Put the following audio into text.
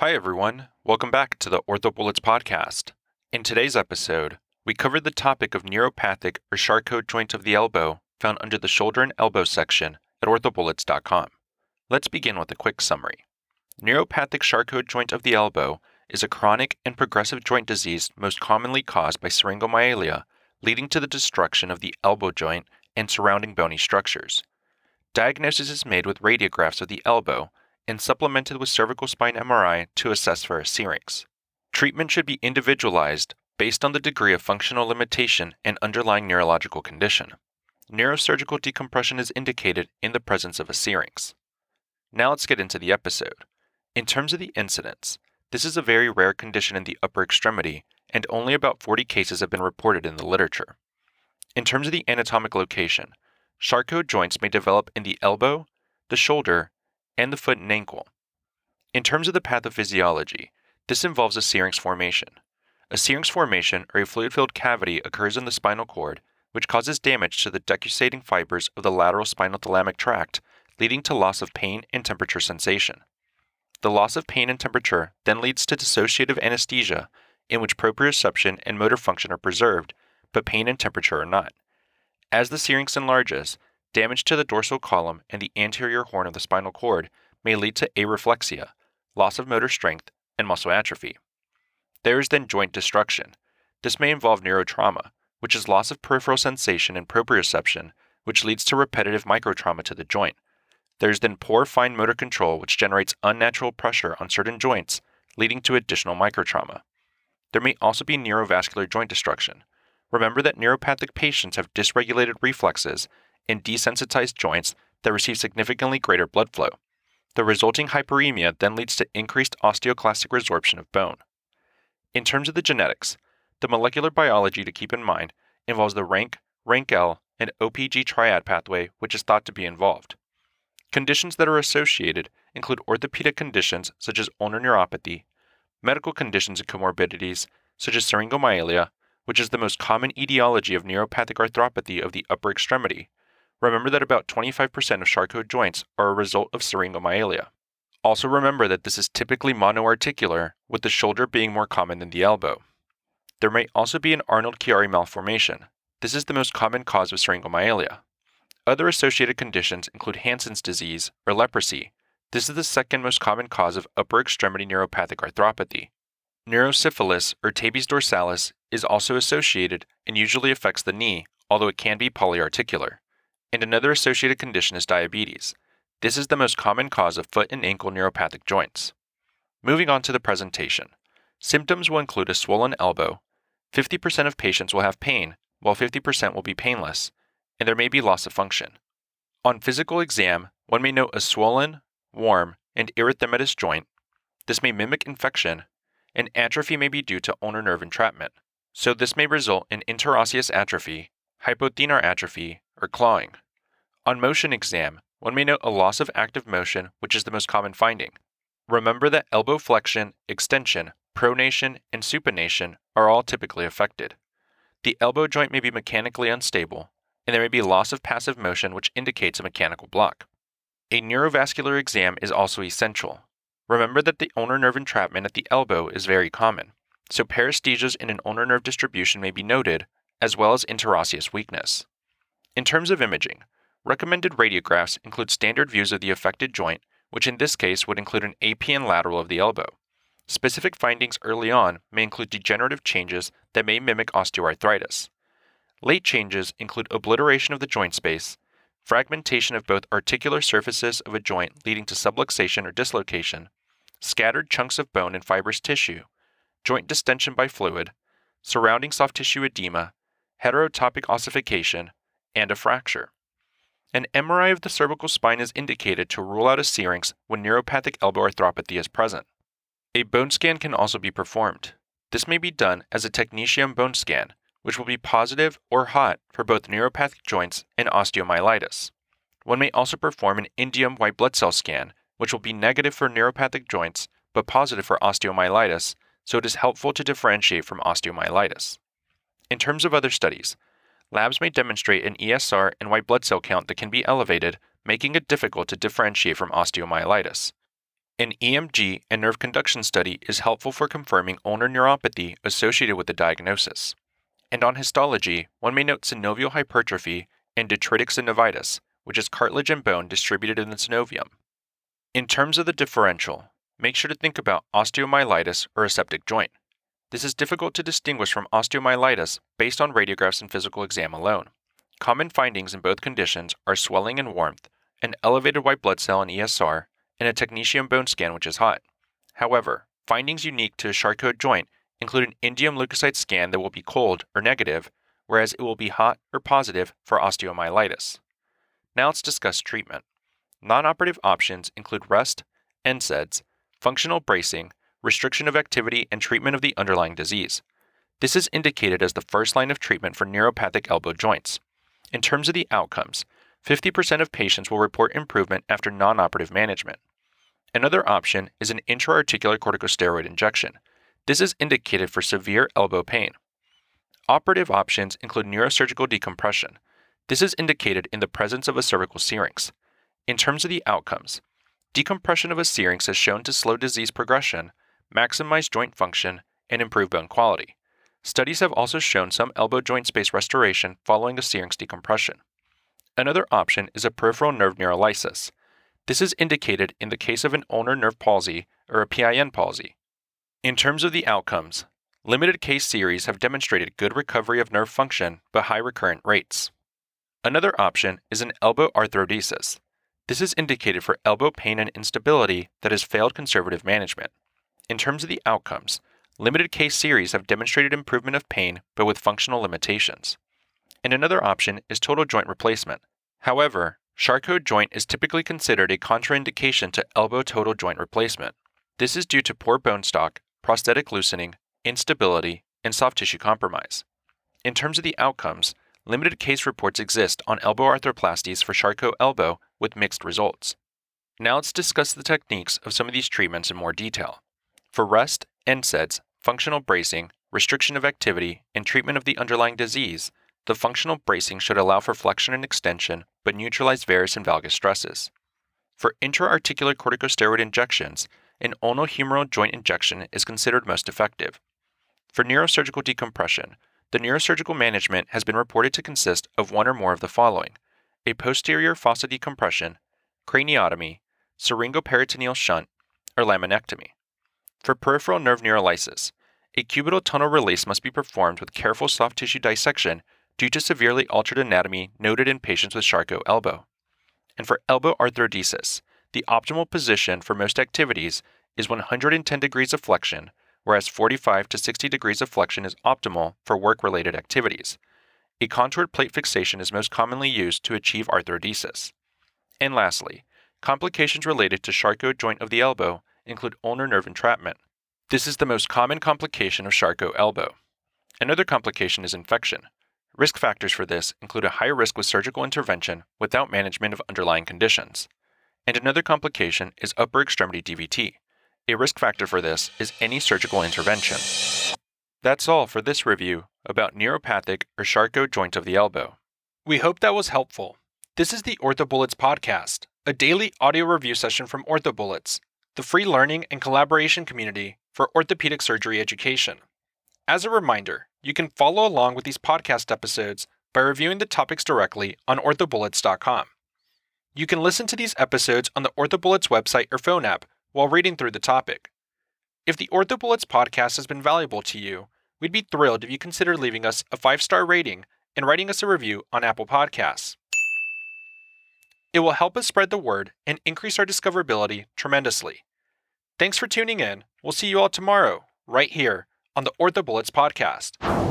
Hi, everyone. Welcome back to the OrthoBullets podcast. In today's episode, we covered the topic of neuropathic or Charcot joint of the elbow found under the shoulder and elbow section at orthobullets.com. Let's begin with a quick summary. Neuropathic Charcot joint of the elbow is a chronic and progressive joint disease most commonly caused by syringomyelia, leading to the destruction of the elbow joint and surrounding bony structures. Diagnosis is made with radiographs of the elbow and supplemented with cervical spine MRI to assess for a syrinx. Treatment should be individualized based on the degree of functional limitation and underlying neurological condition. Neurosurgical decompression is indicated in the presence of a syrinx. Now let's get into the episode. In terms of the incidence, this is a very rare condition in the upper extremity, and only about 40 cases have been reported in the literature. In terms of the anatomic location, Charcot joints may develop in the elbow, the shoulder, and the foot and ankle. In terms of the pathophysiology, this involves a syrinx formation. A syrinx formation or a fluid filled cavity occurs in the spinal cord, which causes damage to the decussating fibers of the lateral spinothalamic tract, leading to loss of pain and temperature sensation. The loss of pain and temperature then leads to dissociative anesthesia, in which proprioception and motor function are preserved, but pain and temperature are not. As the syrinx enlarges, damage to the dorsal column and the anterior horn of the spinal cord may lead to areflexia, loss of motor strength, and muscle atrophy. There is then joint destruction. This may involve neurotrauma, which is loss of peripheral sensation and proprioception, which leads to repetitive microtrauma to the joint. There is then poor fine motor control, which generates unnatural pressure on certain joints, leading to additional microtrauma. There may also be neurovascular joint destruction. Remember that neuropathic patients have dysregulated reflexes and desensitized joints that receive significantly greater blood flow. The resulting hyperemia then leads to increased osteoclastic resorption of bone. In terms of the genetics, the molecular biology to keep in mind involves the RANK, RANKL, and OPG triad pathway, which is thought to be involved. Conditions that are associated include orthopedic conditions such as ulnar neuropathy, medical conditions and comorbidities such as syringomyelia, which is the most common etiology of neuropathic arthropathy of the upper extremity. Remember that about 25% of Charcot joints are a result of syringomyelia. Also remember that this is typically monoarticular, with the shoulder being more common than the elbow. There may also be an Arnold-Chiari malformation. This is the most common cause of syringomyelia. Other associated conditions include Hansen's disease or leprosy. This is the second most common cause of upper extremity neuropathic arthropathy. Neurosyphilis or tabes dorsalis is also associated and usually affects the knee, although it can be polyarticular. And another associated condition is diabetes. This is the most common cause of foot and ankle neuropathic joints. Moving on to the presentation. Symptoms will include a swollen elbow. 50% of patients will have pain, while 50% will be painless, and there may be loss of function. On physical exam, one may note a swollen, warm, and erythematous joint. This may mimic infection, and atrophy may be due to ulnar nerve entrapment. So this may result in interosseous atrophy, hypothenar atrophy, or clawing. On motion exam, one may note a loss of active motion, which is the most common finding. Remember that elbow flexion, extension, pronation, and supination are all typically affected. The elbow joint may be mechanically unstable, and there may be loss of passive motion, which indicates a mechanical block. A neurovascular exam is also essential. Remember that the ulnar nerve entrapment at the elbow is very common, so paresthesias in an ulnar nerve distribution may be noted, as well as interosseous weakness. In terms of imaging, recommended radiographs include standard views of the affected joint, which in this case would include an AP and lateral of the elbow. Specific findings early on may include degenerative changes that may mimic osteoarthritis. Late changes include obliteration of the joint space, fragmentation of both articular surfaces of a joint leading to subluxation or dislocation, scattered chunks of bone and fibrous tissue, joint distension by fluid, surrounding soft tissue edema, heterotopic ossification, and a fracture. An MRI of the cervical spine is indicated to rule out a syrinx when neuropathic elbow arthropathy is present. A bone scan can also be performed. This may be done as a technetium bone scan, which will be positive or hot for both neuropathic joints and osteomyelitis. One may also perform an indium white blood cell scan, which will be negative for neuropathic joints but positive for osteomyelitis, so it is helpful to differentiate from osteomyelitis. In terms of other studies, labs may demonstrate an ESR and white blood cell count that can be elevated, making it difficult to differentiate from osteomyelitis. An EMG and nerve conduction study is helpful for confirming ulnar neuropathy associated with the diagnosis. And on histology, one may note synovial hypertrophy and detritic synovitis, which is cartilage and bone distributed in the synovium. In terms of the differential, make sure to think about osteomyelitis or a septic joint. This is difficult to distinguish from osteomyelitis based on radiographs and physical exam alone. Common findings in both conditions are swelling and warmth, an elevated white blood cell and ESR, and a technetium bone scan which is hot. However, findings unique to a Charcot joint include an indium leukocyte scan that will be cold or negative, whereas it will be hot or positive for osteomyelitis. Now let's discuss treatment. Non-operative options include rest, NSAIDs, functional bracing, restriction of activity, and treatment of the underlying disease. This is indicated as the first line of treatment for neuropathic elbow joints. In terms of the outcomes, 50% of patients will report improvement after non-operative management. Another option is an intra-articular corticosteroid injection. This is indicated for severe elbow pain. Operative options include neurosurgical decompression. This is indicated in the presence of a cervical syrinx. In terms of the outcomes, decompression of a syrinx has shown to slow disease progression, maximize joint function, and improve bone quality. Studies have also shown some elbow joint space restoration following a syrinx decompression. Another option is a peripheral nerve neurolysis. This is indicated in the case of an ulnar nerve palsy or a PIN palsy. In terms of the outcomes, limited case series have demonstrated good recovery of nerve function but high recurrent rates. Another option is an elbow arthrodesis. This is indicated for elbow pain and instability that has failed conservative management. In terms of the outcomes, limited case series have demonstrated improvement of pain but with functional limitations. And another option is total joint replacement. However, Charcot joint is typically considered a contraindication to elbow total joint replacement. This is due to poor bone stock, prosthetic loosening, instability, and soft tissue compromise. In terms of the outcomes, limited case reports exist on elbow arthroplasties for Charcot elbow with mixed results. Now let's discuss the techniques of some of these treatments in more detail. For rest, NSAIDs, functional bracing, restriction of activity, and treatment of the underlying disease, the functional bracing should allow for flexion and extension but neutralize varus and valgus stresses. For intra-articular corticosteroid injections, an ulnohumeral joint injection is considered most effective. For neurosurgical decompression, the neurosurgical management has been reported to consist of one or more of the following a posterior fossa decompression, craniotomy, syringoperitoneal shunt, or laminectomy. For peripheral nerve neurolysis, a cubital tunnel release must be performed with careful soft tissue dissection due to severely altered anatomy noted in patients with Charcot elbow. And for elbow arthrodesis, the optimal position for most activities is 110 degrees of flexion, whereas 45 to 60 degrees of flexion is optimal for work related activities. A contoured plate fixation is most commonly used to achieve arthrodesis. And lastly, complications related to Charcot joint of the elbow include ulnar nerve entrapment. This is the most common complication of Charcot elbow. Another complication is infection. Risk factors for this include a higher risk with surgical intervention without management of underlying conditions. And another complication is upper extremity DVT. A risk factor for this is any surgical intervention. That's all for this review about neuropathic or Charcot joint of the elbow. We hope that was helpful. This is the OrthoBullets podcast, a daily audio review session from OrthoBullets, the free learning and collaboration community for orthopedic surgery education. As a reminder, you can follow along with these podcast episodes by reviewing the topics directly on orthobullets.com. You can listen to these episodes on the OrthoBullets website or phone app while reading through the topic. If the OrthoBullets podcast has been valuable to you, we'd be thrilled if you consider leaving us a five star rating and writing us a review on Apple Podcasts. It will help us spread the word and increase our discoverability tremendously. Thanks for tuning in. We'll see you all tomorrow, right here on the OrthoBullets podcast.